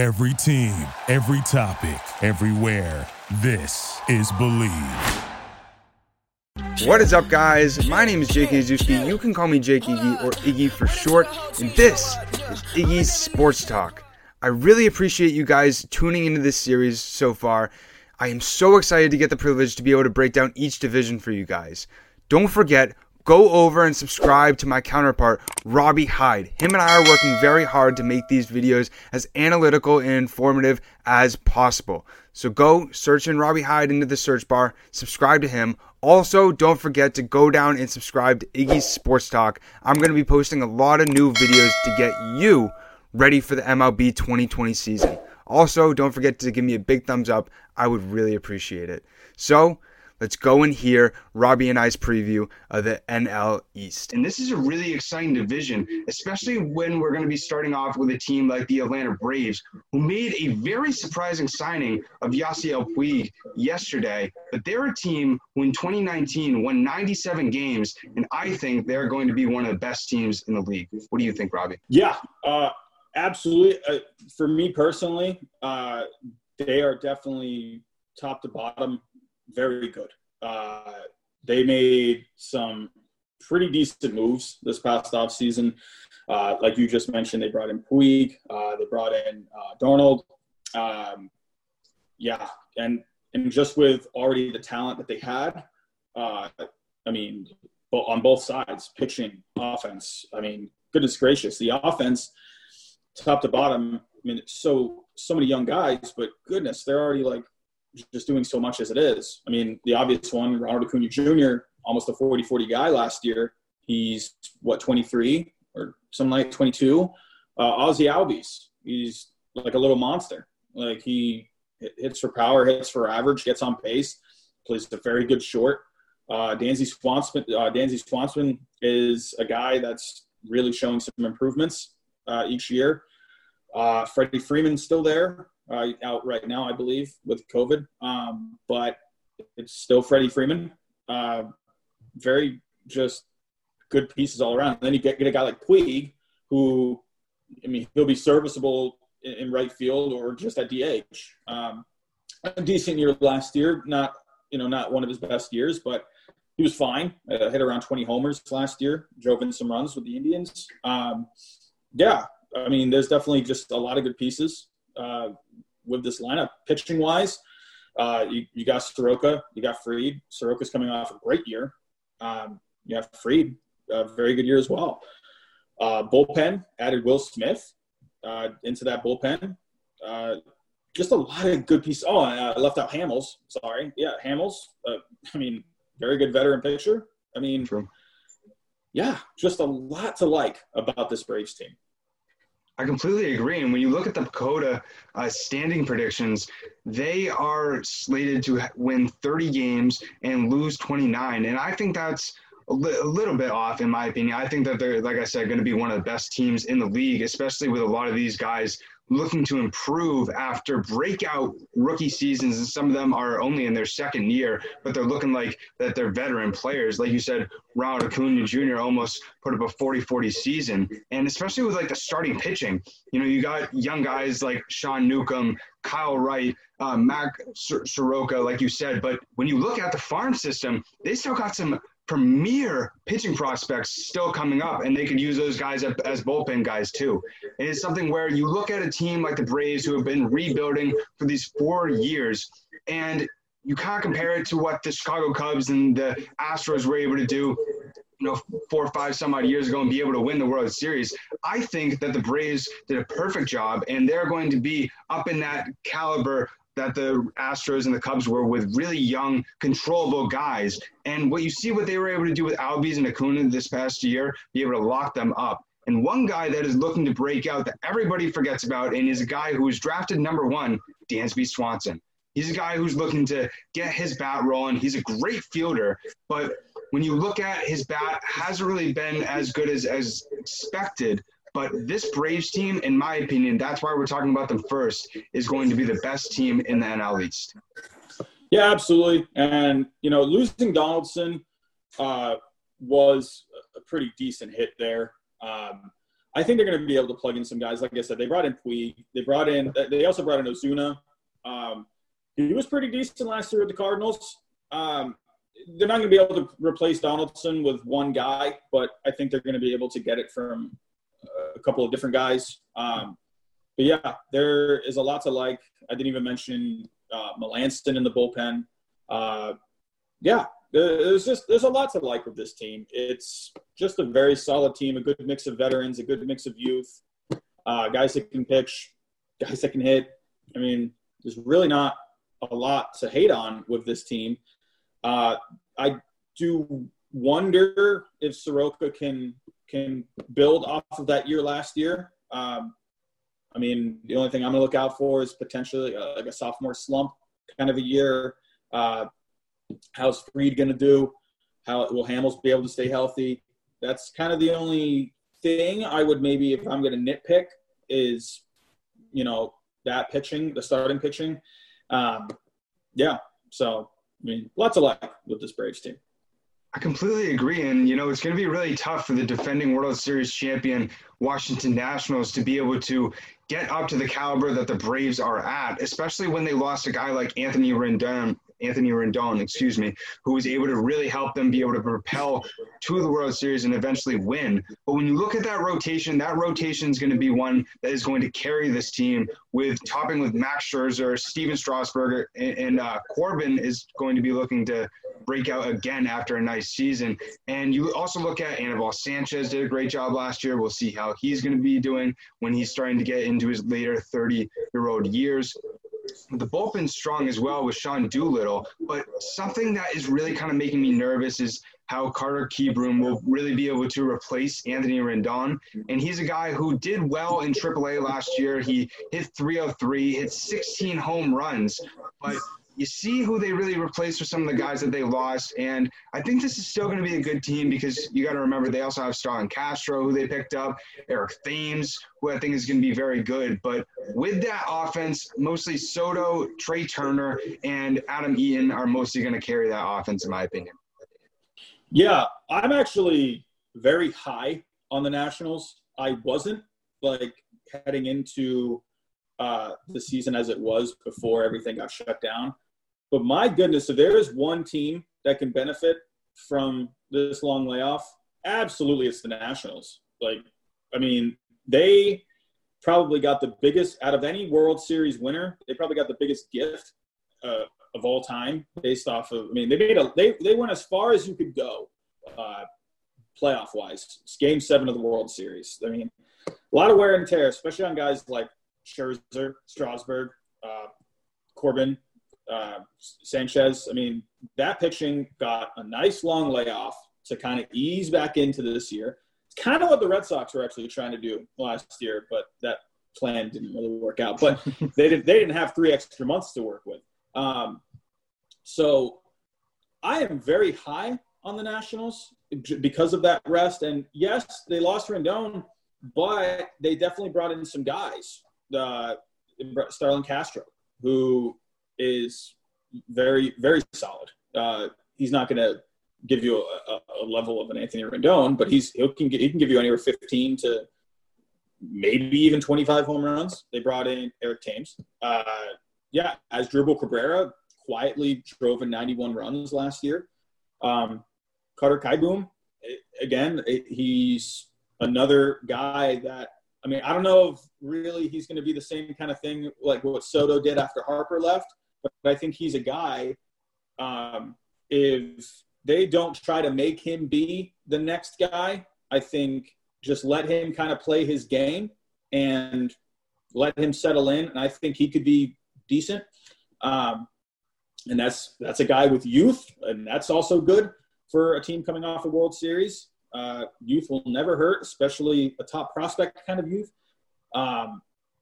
Every team, every topic, everywhere. This is Believe. What is up, guys? My name is Jake Nazuski. You can call me Jake Iggy or Iggy for short, and this is Iggy's Sports Talk. I really appreciate you guys tuning into this series so far. I am so excited to get the privilege to be able to break down each division for you guys. Don't forget, go over and subscribe to my counterpart, Robbie Hyde. Him and I are working very hard to make these videos as analytical and informative as possible. So go search in Robbie Hyde into the search bar, subscribe to him. Also, don't forget to go down and subscribe to Iggy's Sports Talk. I'm going to be posting a lot of new videos to get you ready for the MLB 2020 season. Also, don't forget to give me a big thumbs up. I would really appreciate it. So, let's go and hear Robbie and I's preview of the NL East. And this is a really exciting division, especially when we're going to be starting off with a team like the Atlanta Braves, who made a very surprising signing of Yasiel Puig yesterday. But they're a team who in 2019 won 97 games, and I think they're going to be one of the best teams in the league. What do you think, Robbie? Yeah, uh, absolutely. Uh, for me personally, uh, they are definitely top to bottom very good. Uh, they made some pretty decent moves this past offseason. Uh, like you just mentioned, they brought in Puig, uh, they brought in uh, Darnold. Um, yeah, and and just with already the talent that they had, uh, I mean, on both sides, pitching, offense. I mean, goodness gracious, the offense, top to bottom. I mean, so so many young guys, but goodness, they're already like just doing so much as it is. I mean, the obvious one, Ronald Acuna Jr., almost a 40 40 guy last year. He's what, 23 or something like 22? Uh, Ozzy Albies, he's like a little monster. Like he hits for power, hits for average, gets on pace, plays a very good short. Uh, Dansby Swanson, uh, Dansby Swanson is a guy that's really showing some improvements uh, each year. Uh, Freddie Freeman's still there uh, out right now, I believe, with COVID. Um, but it's still Freddie Freeman. Uh, very just good pieces all around. And then you get, get a guy like Puig, who, I mean, he'll be serviceable in, in right field or just at DH. Um, a decent year last year, not you know not one of his best years, but he was fine. Uh, hit around 20 homers last year. Drove in some runs with the Indians. Um, yeah, I mean, there's definitely just a lot of good pieces uh, with this lineup. Pitching wise, uh, you, you got Soroka, you got Fried. Soroka's coming off a great year. Um, you have Fried, a very good year as well. Uh, bullpen added Will Smith uh, into that bullpen. Uh, just a lot of good pieces. Oh, I left out Hamels. Sorry. Yeah, Hamels. Uh, I mean, very good veteran pitcher. I mean, True. yeah, just a lot to like about this Braves team. I completely agree. And when you look at the PECOTA uh, standing predictions, they are slated to win 30 games and lose 29. And I think that's a, li- a little bit off, in my opinion. I think that they're, like I said, going to be one of the best teams in the league, especially with a lot of these guys looking to improve after breakout rookie seasons, and some of them are only in their second year, but they're looking like that they're veteran players. Like you said, Ronald Acuna Jr. almost put up a 40-40 season, and especially with like the starting pitching, you know, you got young guys like Sean Newcomb, Kyle Wright, uh, Mike Soroka, like you said, but when you look at the farm system, they still got some premier pitching prospects still coming up, and they could use those guys as bullpen guys too. And it's something where you look at a team like the Braves who have been rebuilding for these four years, and you can't compare it to what the Chicago Cubs and the Astros were able to do you know, four or five some odd years ago and be able to win the World Series. I think that the Braves did a perfect job and they're going to be up in that caliber that the Astros and the Cubs were with really young, controllable guys. And what you see what they were able to do with Albies and Acuna this past year, be able to lock them up. And one guy that is looking to break out that everybody forgets about and is a guy who was drafted number one, Dansby Swanson. He's a guy who's looking to get his bat rolling. He's a great fielder, but when you look at his bat, hasn't really been as good as, as expected. But this Braves team, in my opinion, that's why we're talking about them first, is going to be the best team in the NL East. Yeah, absolutely. And, you know, losing Donaldson uh, was a pretty decent hit there. Um, I think they're going to be able to plug in some guys. Like I said, they brought in Puig. They brought in. They also brought in Ozuna. Um, he was pretty decent last year with the Cardinals. Um, they're not going to be able to replace Donaldson with one guy, but I think they're going to be able to get it from a couple of different guys. Um, but yeah, there is a lot to like. I didn't even mention uh, Melancon in the bullpen. Uh, yeah, there's just there's a lot to like with this team. It's just a very solid team, a good mix of veterans, a good mix of youth, uh, guys that can pitch, guys that can hit. I mean, there's really not a lot to hate on with this team. Uh, I do wonder if Soroka can can build off of that year last year. Um, I mean, the only thing I'm going to look out for is potentially a, like a sophomore slump kind of a year. Uh, how's Fried going to do? How will Hamels be able to stay healthy? That's kind of the only thing I would maybe, if I'm going to nitpick, is you know that pitching, the starting pitching. Um, yeah, so I mean, lots of luck with this Braves team. I completely agree. And, you know, it's going to be really tough for the defending World Series champion Washington Nationals to be able to get up to the caliber that the Braves are at, especially when they lost a guy like Anthony Rendon, Anthony Rendon, excuse me, who was able to really help them be able to propel to the World Series and eventually win. But when you look at that rotation, that rotation is going to be one that is going to carry this team with topping with Max Scherzer, Stephen Strasburg, and, and uh, Corbin is going to be looking to break out again after a nice season. And you also look at Anibal Sanchez did a great job last year. We'll see how he's going to be doing when he's starting to get into his later 30 year old years the bullpen's strong as well with Sean Doolittle, but something that is really kind of making me nervous is how Carter Kieboom will really be able to replace Anthony Rendon. And he's a guy who did well in AAA last year. He hit 303, hit 16 home runs, but you see who they really replaced with some of the guys that they lost. And I think this is still going to be a good team because you got to remember they also have Starlin Castro, who they picked up, Eric Thames, who I think is going to be very good. But with that offense, mostly Soto, Trea Turner, and Adam Eaton are mostly going to carry that offense, in my opinion. Yeah, I'm actually very high on the Nationals. I wasn't like heading into uh, the season as it was before everything got shut down. But my goodness, if there is one team that can benefit from this long layoff, absolutely it's the Nationals. Like, I mean, they probably got the biggest out of any World Series winner. They probably got the biggest gift uh, of all time, based off of. I mean, they made a they they went as far as you could go, uh, playoff wise. It's Game Seven of the World Series. I mean, a lot of wear and tear, especially on guys like Scherzer, Strasburg, uh, Corbin, uh, Sanchez. I mean, that pitching got a nice long layoff to kind of ease back into this year. It's kind of what the Red Sox were actually trying to do last year, but that plan didn't really work out. But they didn't they didn't have three extra months to work with. Um, so I am very high on the Nationals because of that rest. And yes, they lost Rendon, but they definitely brought in some guys. Uh, Starlin Castro, who is very, very solid. Uh, he's not going to give you a, a, level of an Anthony Rendon, but he's he can he can give you anywhere 15 to maybe even 25 home runs. They brought in Eric Thames. Uh, yeah, Asdrubal Cabrera quietly drove in 91 runs last year. Um, Carter Kieboom, again, he's another guy that I mean, I don't know if really he's going to be the same kind of thing like what Soto did after Harper left, but I think he's a guy. Um, if they don't try to make him be the next guy, I think just let him kind of play his game and let him settle in. And I think he could be decent. Um, and that's that's a guy with youth, and that's also good for a team coming off a World Series. Uh, youth will never hurt, especially a top prospect kind of youth. Um,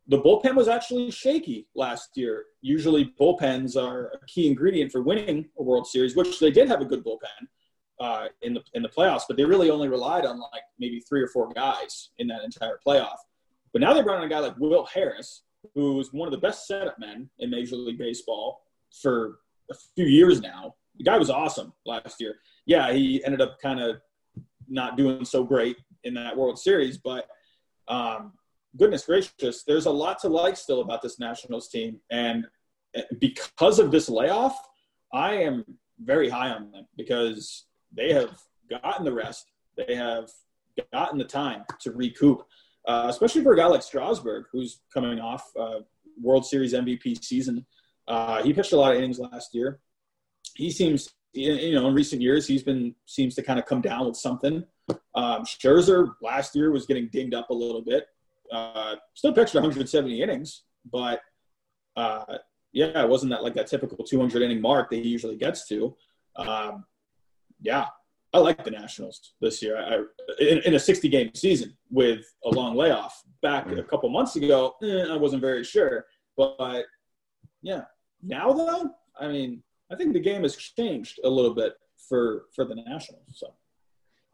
the bullpen was actually shaky last year. Usually, bullpens are a key ingredient for winning a World Series, which they did have a good bullpen uh, in the in the playoffs, but they really only relied on like maybe three or four guys in that entire playoff. But now they brought in a guy like Will Harris, who's one of the best setup men in Major League Baseball for a few years now. The guy was awesome last year. Yeah, he ended up kind of not doing so great in that World Series, but Um, goodness gracious, there's a lot to like still about this Nationals team. And because of this layoff, I am very high on them because they have gotten the rest. They have gotten the time to recoup, uh, especially for a guy like Strasburg, who's coming off uh, World Series MVP season. Uh, he pitched a lot of innings last year. He seems, you know, in recent years, he's been seems to kind of come down with something. Um, Scherzer last year was getting dinged up a little bit. Uh, still pitched 170 innings, but uh, yeah, it wasn't that like that typical 200 inning mark that he usually gets to. Um, yeah, I like the Nationals this year. I, in, in, a 60 game season with a long layoff. Back a couple months ago, eh, I wasn't very sure, but yeah, now though, I mean, I think the game has changed a little bit for for the Nationals. So.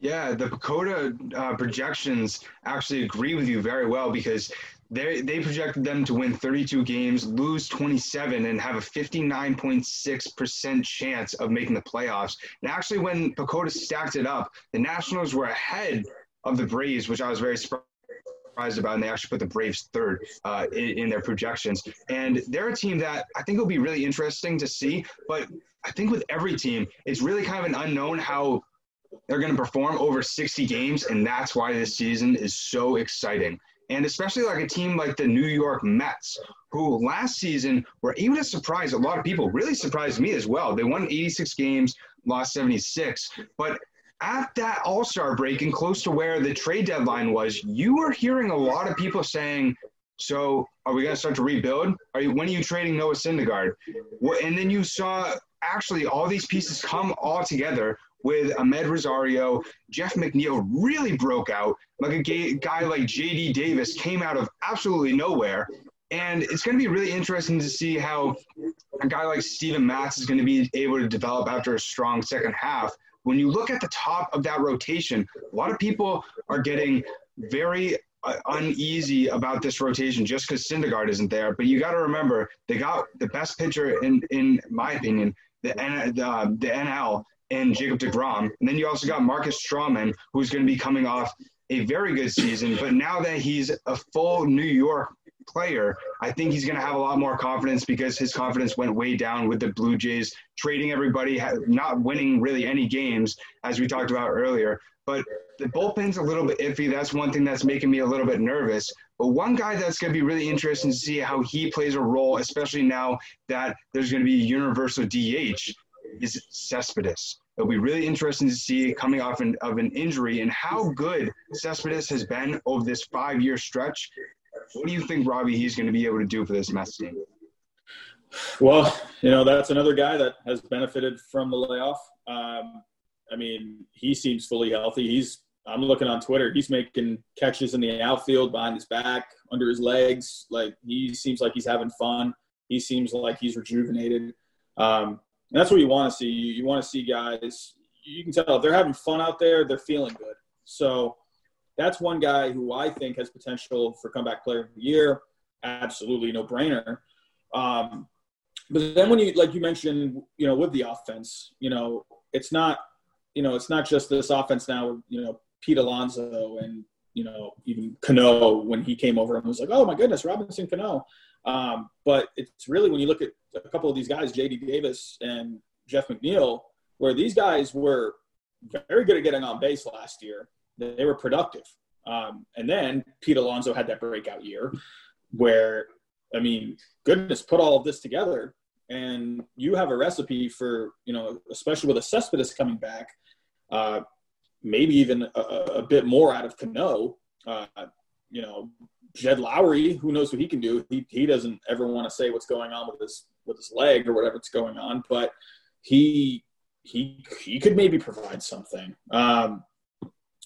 Yeah, the PECOTA uh, projections actually agree with you very well because they they projected them to win 32 games, lose 27, and have a 59.6% chance of making the playoffs. And actually, when PECOTA stacked it up, the Nationals were ahead of the Braves, which I was very surprised about, and they actually put the Braves third uh, in, in, their projections. And they're a team that I think will be really interesting to see. But I think with every team, it's really kind of an unknown how they're going to perform over 60 games, and that's why this season is so exciting and especially like a team like the New York Mets, who last season were able to surprise a lot of people, really surprised me as well. They won 86 games, lost 76. But at that All Star break and close to where the trade deadline was, you were hearing a lot of people saying, so are we going to start to rebuild? Are you, when are you trading Noah Syndergaard? And then you saw actually all these pieces come all together with Amed Rosario. Jeff McNeil really broke out. Like a guy like JD Davis came out of absolutely nowhere. And it's going to be really interesting to see how a guy like Steven Matz is going to be able to develop after a strong second half. When you look at the top of that rotation, a lot of people are getting very uh, uneasy about this rotation just because Syndergaard isn't there. But you got to remember, they got the best pitcher in, in my opinion, the, uh, the NL and Jacob DeGrom. And then you also got Marcus Stroman, who's going to be coming off a very good season. But now that he's a full New York player, I think he's going to have a lot more confidence because his confidence went way down with the Blue Jays trading everybody, not winning really any games, as we talked about earlier. But the bullpen's a little bit iffy. That's one thing that's making me a little bit nervous. But one guy that's going to be really interesting to see how he plays a role, especially now that there's going to be a universal DH, is Cespedes. It'll be really interesting to see coming off an, of an injury and how good Cespedes has been over this five year stretch. What do you think, Robbie, he's going to be able to do for this Mets team? Well, you know, that's another guy that has benefited from the layoff. Um, I mean, he seems fully healthy. He's, I'm looking on Twitter, he's making catches in the outfield behind his back, under his legs. Like, he seems like he's having fun. He seems like he's rejuvenated. Um, and that's what you want to see. You, you want to see guys. You can tell if they're having fun out there, they're feeling good. So that's one guy who I think has potential for comeback player of the year. Absolutely no brainer. Um, but then when you like you mentioned, you know, with the offense, you know, it's not, you know, it's not just this offense now. You know, Pete Alonso and you know even Cano when he came over and was like, oh my goodness, Robinson Cano. Um, but it's really when you look at a couple of these guys, JD Davis and Jeff McNeil, where these guys were very good at getting on base last year. They were productive. Um, and then Pete Alonso had that breakout year where, I mean, goodness, put all of this together and you have a recipe for, you know, especially with a Cespedes coming back, uh, maybe even a, a, bit more out of Cano. Uh, you know, Jed Lowrie, who knows what he can do? He he doesn't ever want to say what's going on with his with his leg or whatever's going on, but he he he could maybe provide something. Um,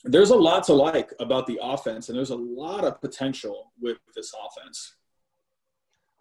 there's a lot to like about the offense, and there's a lot of potential with this offense.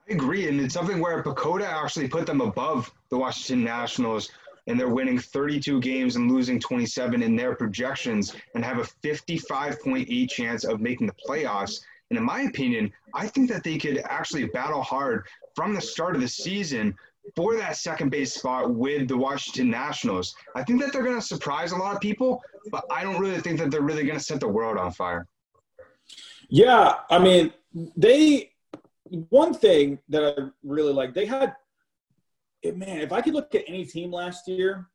I agree, and it's something where PECOTA actually put them above the Washington Nationals, and they're winning 32 games and losing 27 in their projections, and have a 55.8 chance of making the playoffs. And in my opinion, I think that they could actually battle hard from the start of the season for that second base spot with the Washington Nationals. I think that they're going to surprise a lot of people, but I don't really think that they're really going to set the world on fire. Yeah, I mean, they one thing that I really like, they had man, if I could look at any team last year,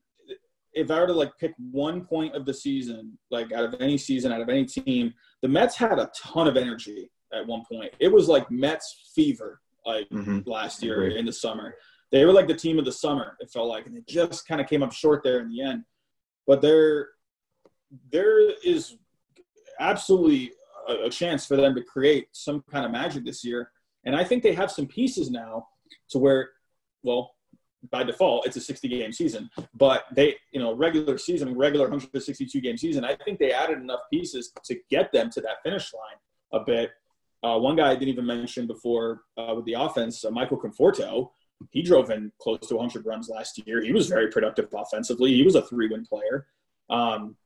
if I were to like pick one point of the season, like out of any season, out of any team, the Mets had a ton of energy at one point. It was like Mets fever, like mm-hmm. last year in the summer. They were like the team of the summer. It felt like, and they just kind of came up short there in the end. But there, there is absolutely a, a chance for them to create some kind of magic this year. And I think they have some pieces now to where, well, by default, it's a 60 game season. But they, you know, regular season, regular 162 game season, I think they added enough pieces to get them to that finish line a bit. Uh, one guy I didn't even mention before uh, with the offense, uh, Michael Conforto, he drove in close to 100 runs last year. He was very productive offensively. He was a three win player. Um,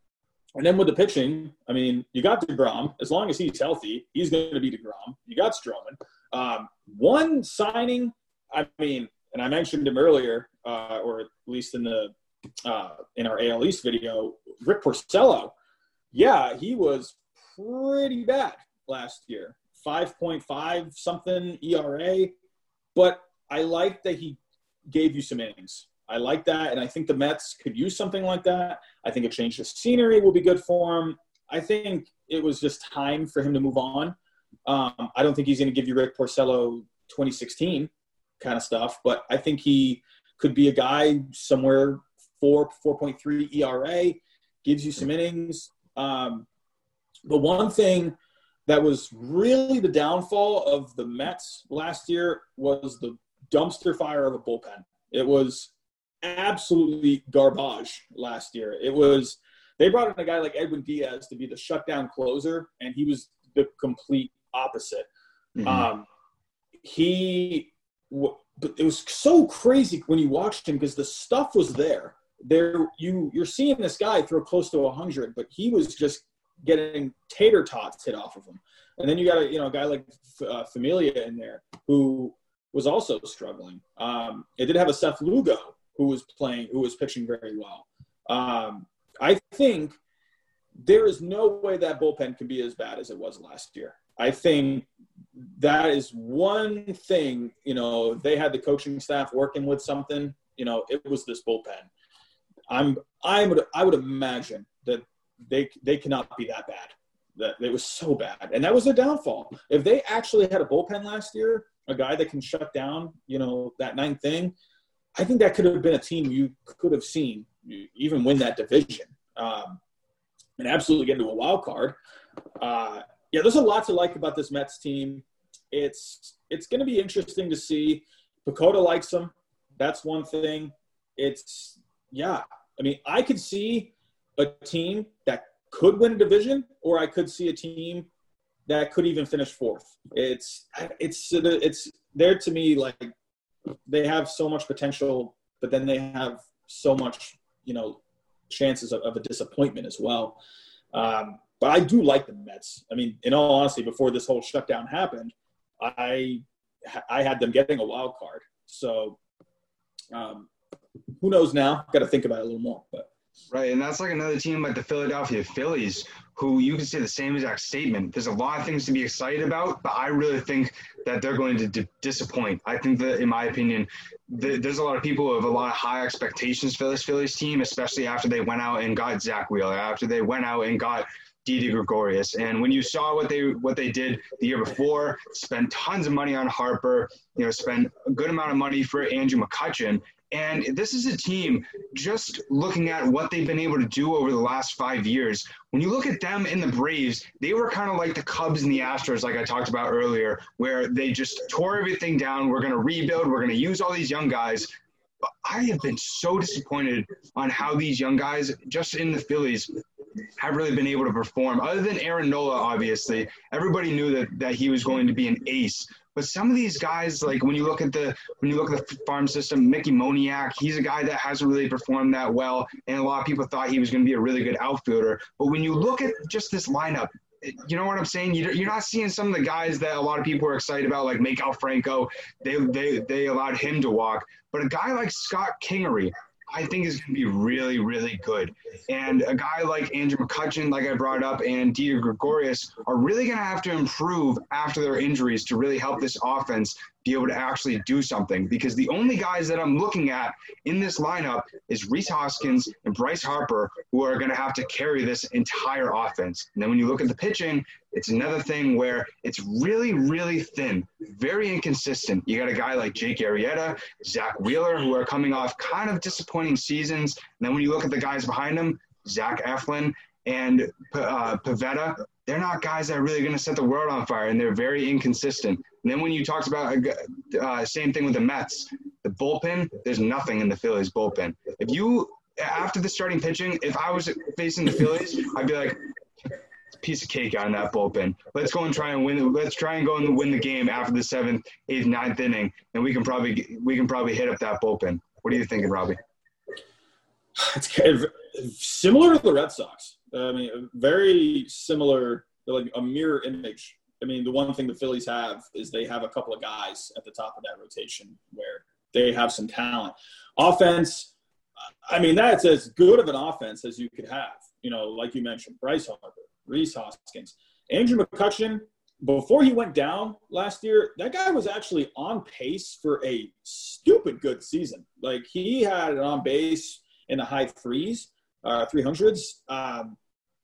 and then with the pitching, I mean, you got DeGrom. As long as he's healthy, he's going to be DeGrom. You got Stroman. Um, one signing, I mean, and I mentioned him earlier, uh, or at least in the uh, in our AL East video, Rick Porcello. Yeah, he was pretty bad last year, five point five something ERA, but I like that he gave you some innings. I like that, and I think the Mets could use something like that. I think a change of scenery will be good for him. I think it was just time for him to move on. Um, I don't think he's going to give you Rick Porcello 2016 kind of stuff. But I think he could be a guy somewhere four four point three ERA, gives you some innings. Um, the one thing that was really the downfall of the Mets last year was the dumpster fire of a bullpen. It was absolutely garbage last year. It was they brought in a guy like Edwin Diaz to be the shutdown closer, and he was the complete opposite. Mm-hmm. Um, he but it was so crazy when you watched him because the stuff was there. There, you you're seeing this guy throw close to 100, but he was just getting tater tots hit off of him. And then you got a you know a guy like uh, Familia in there who was also struggling. Um, it did have a Seth Lugo who was playing, who was pitching very well. Um, I think there is no way that bullpen can be as bad as it was last year. I think that is one thing, you know, they had the coaching staff working with something, you know, it was this bullpen. I'm, I would, I would imagine that they, they cannot be that bad. That it was so bad. And that was their downfall. If they actually had a bullpen last year, a guy that can shut down, you know, that ninth thing, I think that could have been a team you could have seen even win that division um, and absolutely get into a wild card. Uh, yeah, there's a lot to like about this Mets team. It's it's going to be interesting to see. PECOTA likes them. That's one thing. It's yeah. I mean, I could see a team that could win a division, or I could see a team that could even finish fourth. It's it's it's there to me like they have so much potential, but then they have so much you know chances of, of a disappointment as well. Um, but I do like the Mets. I mean, in all honesty, before this whole shutdown happened, I I had them getting a wild card. So um, who knows now? Got to think about it a little more. But right, and that's like another team like the Philadelphia Phillies, who you can say the same exact statement. There's a lot of things to be excited about, but I really think that they're going to d- disappoint. I think that, in my opinion, th- there's a lot of people who have a lot of high expectations for this Phillies team, especially after they went out and got Zack Wheeler, after they went out and got Didi mm-hmm. Gregorius. And when you saw what they what they did the year before, spent tons of money on Harper, you know, spent a good amount of money for Andrew McCutchen. And this is a team just looking at what they've been able to do over the last five years. When you look at them in the Braves, they were kind of like the Cubs and the Astros, like I talked about earlier, where they just tore everything down. We're going to rebuild. We're going to use all these young guys. But I have been so disappointed on how these young guys, just in the Phillies, have really been able to perform. Other than Aaron Nola, obviously, everybody knew that that he was going to be an ace. But some of these guys, like when you look at the when you look at the farm system, Mickey Moniak, he's a guy that hasn't really performed that well, and a lot of people thought he was going to be a really good outfielder. But when you look at just this lineup, you know what I'm saying? You're not seeing some of the guys that a lot of people are excited about, like Maikel Franco. They they they allowed him to walk, but a guy like Scott Kingery, I think is going to be really, really good. And a guy like Andrew McCutchen, like I brought up, and Didi Gregorius are really going to have to improve after their injuries to really help this offense be able to actually do something. Because the only guys that I'm looking at in this lineup is Rhys Hoskins and Bryce Harper, who are going to have to carry this entire offense. And then when you look at the pitching, it's another thing where it's really, really thin, very inconsistent. You got a guy like Jake Arrieta, Zack Wheeler, who are coming off kind of disappointing seasons. And then when you look at the guys behind them, Zach Eflin and uh, Pivetta, they're not guys that are really going to set the world on fire, and they're very inconsistent. And then when you talked about uh, same thing with the Mets, the bullpen, there's nothing in the Phillies bullpen. If you after the starting pitching, if I was facing the Phillies, I'd be like, piece of cake out in that bullpen. Let's go and try and win. Let's try and go and win the game after the seventh, eighth, ninth inning, and we can probably we can probably hit up that bullpen. What are you thinking, Robbie? It's kind of similar to the Red Sox. Uh, I mean, very similar, like a mirror image. I mean, the one thing the Phillies have is they have a couple of guys at the top of that rotation where they have some talent. Offense, I mean, that's as good of an offense as you could have. You know, like you mentioned, Bryce Harper, Rhys Hoskins, Andrew McCutchen. Before he went down last year, that guy was actually on pace for a stupid good season. Like he had it on base in the high threes, uh, 300s. Um,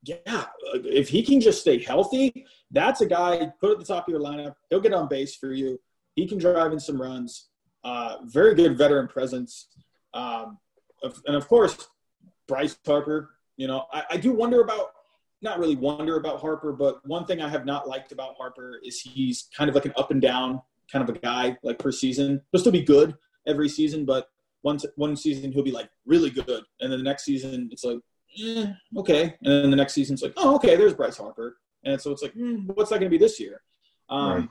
yeah, if he can just stay healthy, that's a guy put at the top of your lineup. He'll get on base for you. He can drive in some runs. Uh, very good veteran presence. Um, and of course, Bryce Harper. You know, I, I do wonder about not really wonder about Harper, but one thing I have not liked about Harper is he's kind of like an up and down kind of a guy, like per season. He'll still be good every season, but one one season he'll be like really good, and then the next season it's like, eh, okay, and then the next season it's like, oh, okay, there's Bryce Harper, and so it's like, mm, what's that going to be this year? Um, right.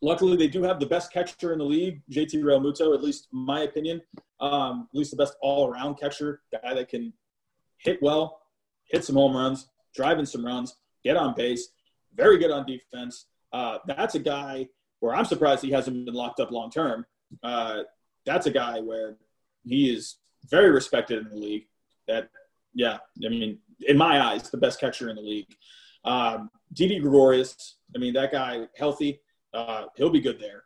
Luckily, they do have the best catcher in the league, JT Realmuto, at least my opinion. Um, at least the best all-around catcher, guy that can hit well, hit some home runs, driving some runs, get on base, very good on defense. Uh, that's a guy where I'm surprised he hasn't been locked up long term. Uh, that's a guy where he is very respected in the league. That, yeah, I mean, in my eyes, the best catcher in the league. Um, Gregorius, I mean, that guy healthy, uh, he'll be good there.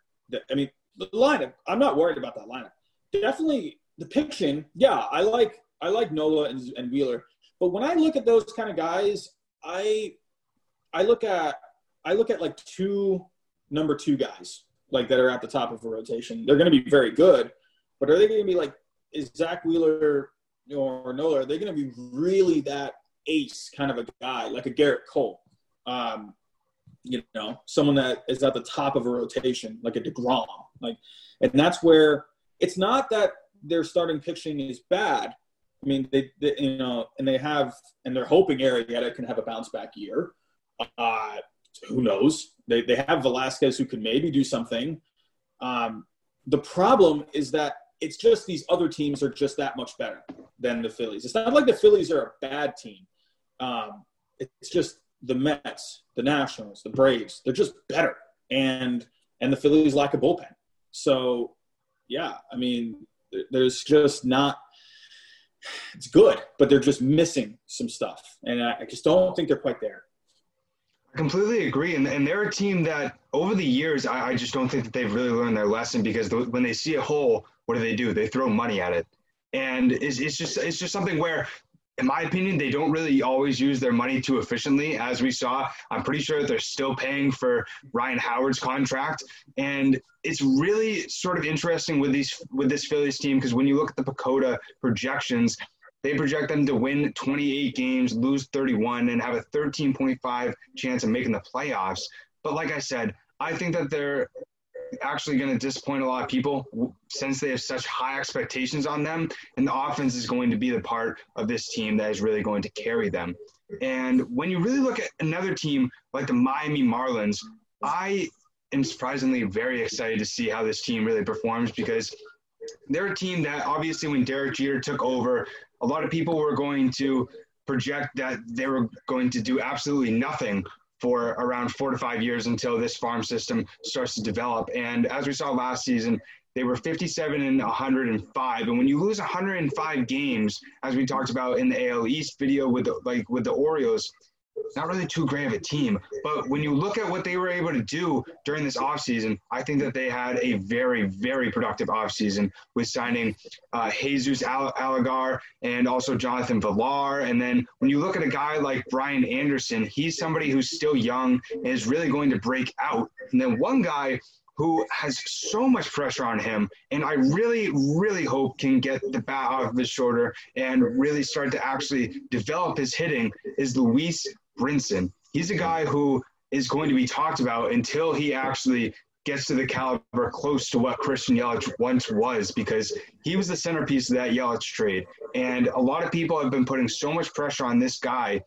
I mean, the lineup, I'm not worried about that lineup. Definitely the pitching, yeah, I like I like Nola and, and Wheeler. But when I look at those kind of guys, I I look at I look at like two number two guys like that are at the top of a rotation. They're going to be very good, but are they going to be like is Zack Wheeler or Nola? Are they going to be really that ace kind of a guy like a Gerrit Cole? Um, you know, someone that is at the top of a rotation, like a Degrom, like, and that's where it's not that their starting pitching is bad. I mean, they, they, you know, and they have, and they're hoping Arrieta can have a bounce back year. Uh, who knows? They, they have Velasquez who can maybe do something. Um, the problem is that it's just these other teams are just that much better than the Phillies. It's not like the Phillies are a bad team. Um, it's just the Mets, the Nationals, the Braves. They're just better, and and the Phillies lack a bullpen. So, yeah, I mean, there's just not it's good, but they're just missing some stuff, and I, just don't think they're quite there. I completely agree, and, and they're a team that over the years I, I just don't think that they've really learned their lesson because the, when they see a hole, what do they do? They throw money at it, and it's, it's just it's just something where in my opinion, they don't really always use their money too efficiently. As we saw, I'm pretty sure they're still paying for Ryan Howard's contract, and it's really sort of interesting with these with this Phillies team because when you look at the PECOTA projections, they project them to win 28 games, lose 31, and have a 13.5 chance of making the playoffs. But like I said, I think that they're actually going to disappoint a lot of people since they have such high expectations on them. And the offense is going to be the part of this team that is really going to carry them. And when you really look at another team like the Miami Marlins, I am surprisingly very excited to see how this team really performs because they're a team that obviously when Derek Jeter took over, a lot of people were going to project that they were going to do absolutely nothing for around four to five years until this farm system starts to develop. And as we saw last season, they were 57 and 105. And when you lose 105 games, as we talked about in the AL East video with the, like with the Orioles, not really too great of a team. But when you look at what they were able to do during this offseason, I think that they had a very, very productive offseason with signing uh, Jesus Aguilar and also Jonathan Villar. And then when you look at a guy like Brian Anderson, he's somebody who's still young and is really going to break out. And then one guy who has so much pressure on him, and I really, really hope can get the bat off of his shoulder and really start to actually develop his hitting, is Lewis Brinson. He's a guy who is going to be talked about until he actually gets to the caliber close to what Christian Yelich once was because he was the centerpiece of that Yelich trade. And a lot of people have been putting so much pressure on this guy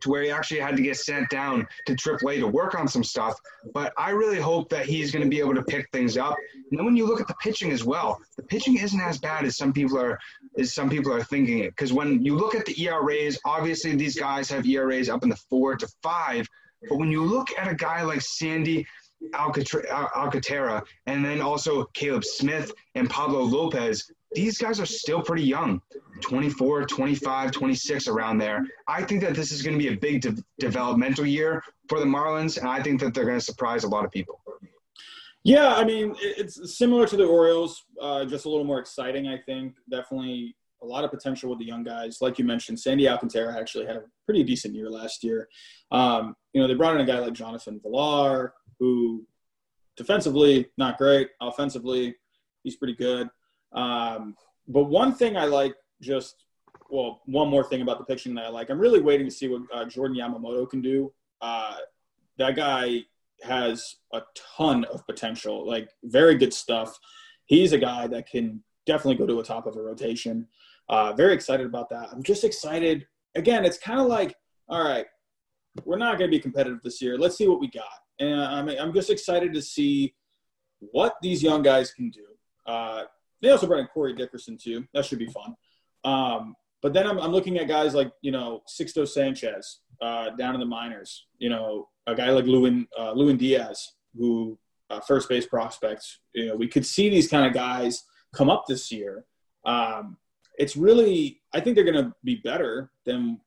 to where he actually had to get sent down to AAA to work on some stuff. But I really hope that he's going to be able to pick things up. And then when you look at the pitching as well, the pitching isn't as bad as some people are as some people are thinking it. Because when you look at the ERAs, obviously these guys have ERAs up in the four to five. But when you look at a guy like Sandy Alcatra- Alcantara, and then also Caleb Smith and Pablo Lopez, these guys are still pretty young 24 25 26 around there. I think that this is going to be a big de- developmental year for the marlins and i think that they're going to surprise a lot of people. Yeah i mean it's similar to the orioles uh, just a little more exciting i think. Definitely a lot of potential with the young guys. Like you mentioned sandy alcantara actually had a pretty decent year last year. Um, you know they brought in a guy like jonathan villar who defensively not great. Offensively he's pretty good um, but one thing I like just well, one more thing about the pitching that I like. I'm really waiting to see what uh, Jordan Yamamoto can do. Uh, that guy has a ton of potential, like very good stuff. He's a guy that can definitely go to a top of a rotation. Uh, very excited about that. I'm just excited. Again, it's kind of like, all right, we're not going to be competitive this year. Let's see what we got. And I'm, I'm just excited to see what these young guys can do. Uh, they also brought in Corey Dickerson too. That should be fun. Um, but then I'm, I'm, looking at guys like you know Sixto Sanchez uh, down in the minors. You know a guy like Lewin uh, Lewin Diaz, who uh, first base prospects. You know we could see these kind of guys come up this year. Um, it's really I think they're going to be better than.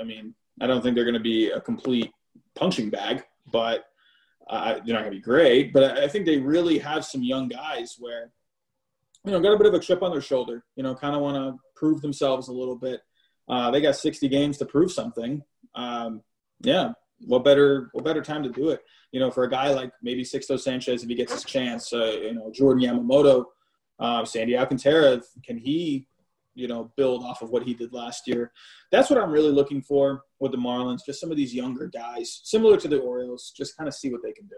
I mean I don't think they're going to be a complete punching bag, but uh, they're not going to be great. But I think they really have some young guys where you know, got a bit of a chip on their shoulder. You know, kind of want to prove themselves a little bit. Uh, they got 60 games to prove something. Um, yeah, what better what better time to do it? You know, for a guy like maybe Sixto Sanchez if he gets his chance. Uh, you know, Jordan Yamamoto, uh, Sandy Alcantara, can he, you know, build off of what he did last year? That's what I'm really looking for with the Marlins. Just some of these younger guys, similar to the Orioles, just kind of see what they can do.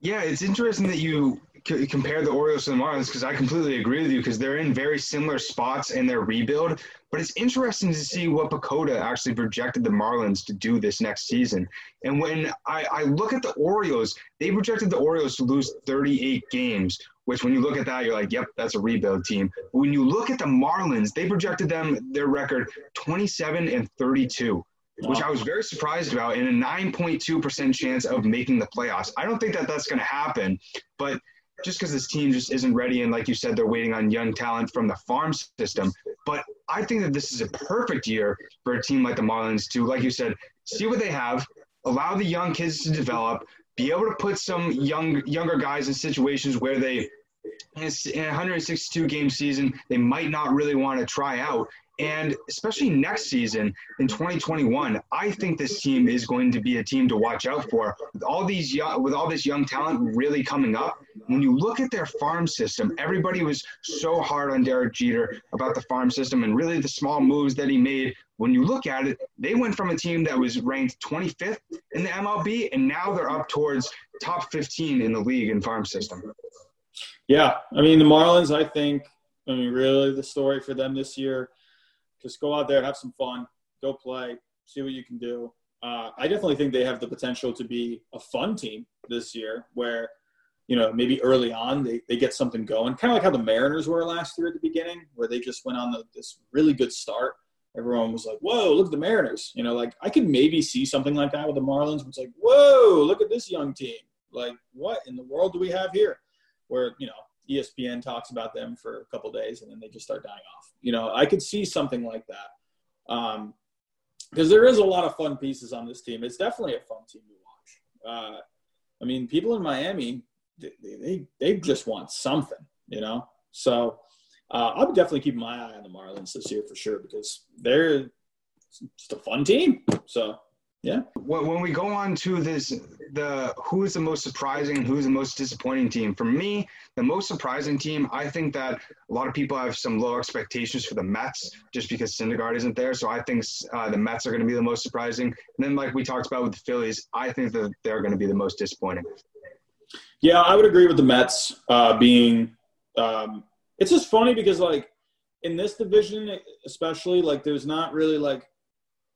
Yeah, it's interesting that you c- compare the Orioles to the Marlins because I completely agree with you because they're in very similar spots in their rebuild. But it's interesting to see what PECOTA actually projected the Marlins to do this next season. And when I, I look at the Orioles, they projected the Orioles to lose 38 games, which when you look at that, you're like, yep, that's a rebuild team. But when you look at the Marlins, they projected them their record 27 and 32 which I was very surprised about, and a 9.2% chance of making the playoffs. I don't think that that's going to happen, but just because this team just isn't ready, and like you said, they're waiting on young talent from the farm system. But I think that this is a perfect year for a team like the Marlins to, like you said, see what they have, allow the young kids to develop, be able to put some young younger guys in situations where they in a 162 game season they might not really want to try out and especially next season in 2021, I think this team is going to be a team to watch out for. With all these young, with all this young talent really coming up, when you look at their farm system, everybody was so hard on Derek Jeter about the farm system and really the small moves that he made. When you look at it, they went from a team that was ranked 25th in the MLB, and now they're up towards top 15 in the league in farm system. Yeah, I mean the Marlins. I think. I mean, really, the story for them this year just go out there, have some fun, go play, see what you can do. Uh, I definitely think they have the potential to be a fun team this year where, you know, maybe early on they, they get something going, kind of like how the Mariners were last year at the beginning, where they just went on the, this really good start everyone was like, "Whoa, look at the Mariners!" You know, like I could maybe see something like that with the Marlins. It's like, "Whoa, look at this young team!" Like, what in the world do we have here? Where you know ESPN talks about them for a couple days and then they just start dying off. You know, I could see something like that. Um, because there is a lot of fun pieces on this team. It's definitely a fun team to watch. Uh, I mean, people in Miami, they, they, they just want something, you know? So uh, I'll definitely keep my eye on the Marlins this year for sure because they're just a fun team. So yeah. When we go on to this, the who is the most surprising and who's the most disappointing team? For me, the most surprising team, I think that a lot of people have some low expectations for the Mets just because Syndergaard isn't there. So I think uh, the Mets are going to be the most surprising. And then, like we talked about with the Phillies, I think that they're going to be the most disappointing. Yeah, I would agree with the Mets uh, being. Um, it's just funny because like in this division, especially, like there's not really like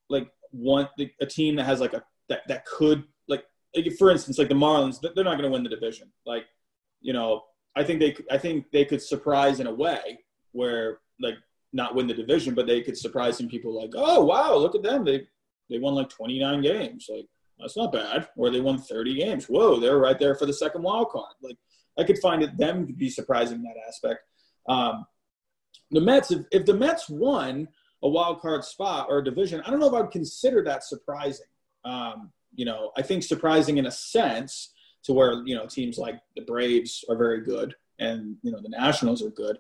like one a team that has like a that, that could like, for instance like the Marlins they're not going to win the division. Like you know I think they I think they could surprise in a way where like not win the division but they could surprise some people like oh wow look at them. They they won like 29 games. Like that's not bad. Or they won 30 games. Whoa they're right there for the second wild card. Like I could find it them to be surprising in that aspect. Um, the Mets if, if the Mets won a wild card spot or a division, I don't know if I would consider that surprising. Um, you know, I think surprising in a sense to where you know teams like the Braves are very good and you know the Nationals are good.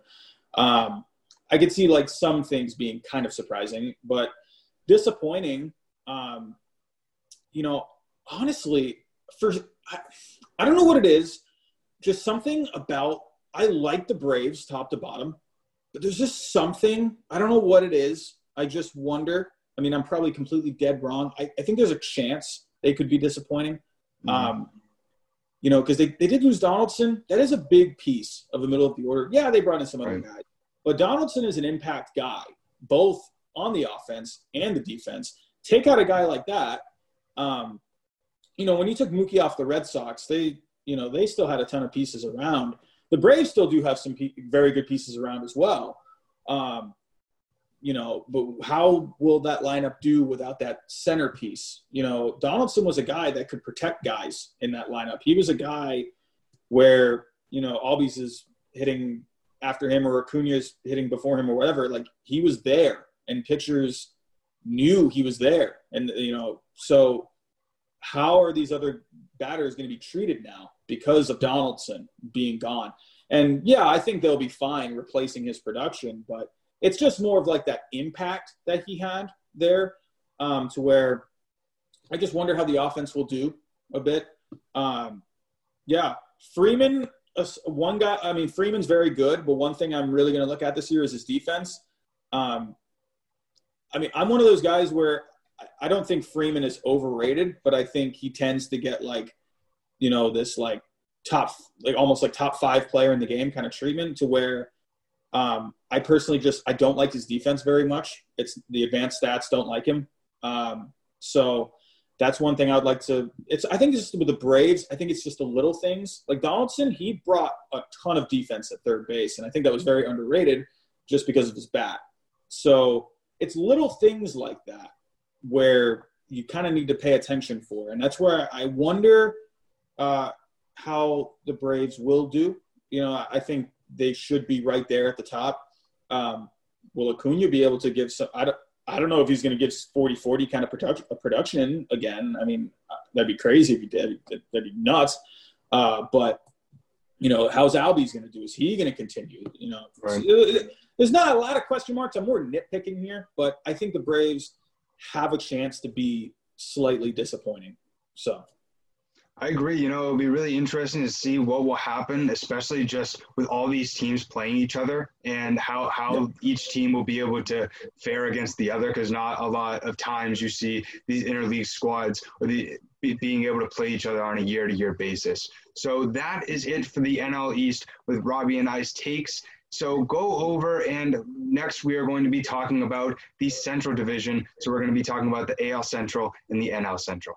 Um, I could see like some things being kind of surprising, but disappointing. Um, you know, honestly, for I, I don't know what it is. Just something about I like the Braves top to bottom but there's just something i don't know what it is. I just wonder. I mean i'm probably completely dead wrong. I, I think there's a chance they could be disappointing. Mm-hmm. um, you know because they, they did lose donaldson. That is a big piece of the middle of the order. Yeah they brought in some other right. guys. But donaldson is an impact guy both on the offense and the defense. Take out a guy like that um, you know when you took mookie off the red sox they you know they still had a ton of pieces around the Braves still do have some pe- very good pieces around as well. Um, you know, but how will that lineup do without that centerpiece? You know, Donaldson was a guy that could protect guys in that lineup. He was a guy where, you know, Albies is hitting after him or Acuna's hitting before him or whatever. Like he was there and pitchers knew he was there. And, you know, so how are these other batters going to be treated now? Because of Donaldson being gone. And yeah, I think they'll be fine replacing his production, but it's just more of like that impact that he had there um, to where I just wonder how the offense will do a bit. Um, yeah, Freeman, uh, one guy, I mean, Freeman's very good, but one thing I'm really going to look at this year is his defense. Um, I mean, I'm one of those guys where I don't think Freeman is overrated, but I think he tends to get like you know, this like top, like almost like top five player in the game kind of treatment to where um, I personally just, I don't like his defense very much. It's the advanced stats don't like him. Um, so that's one thing I'd like to, it's, I think just with the Braves, I think it's just the little things like Donaldson, he brought a ton of defense at third base. And I think that was very underrated just because of his bat. So it's little things like that where you kind of need to pay attention for. And that's where I wonder uh, how the Braves will do. You know, I think they should be right there at the top. Um, will Acuna be able to give some? I don't, I don't know if he's going to give 40 40 kind of production, production again. I mean, uh, that'd be crazy if he did. That'd be nuts. Uh, but, you know, how's Albies going to do? Is he going to continue? You know, right. there's not a lot of question marks. I'm more nitpicking here, but I think the Braves have a chance to be slightly disappointing. So. I agree. You know, it'll be really interesting to see what will happen, especially just with all these teams playing each other and how, how each team will be able to fare against the other. Because not a lot of times you see these interleague squads or the being able to play each other on a year to year basis. So that is it for the NL East with Robbie and I's takes. So go over and next we are going to be talking about the Central Division. So we're going to be talking about the AL Central and the NL Central.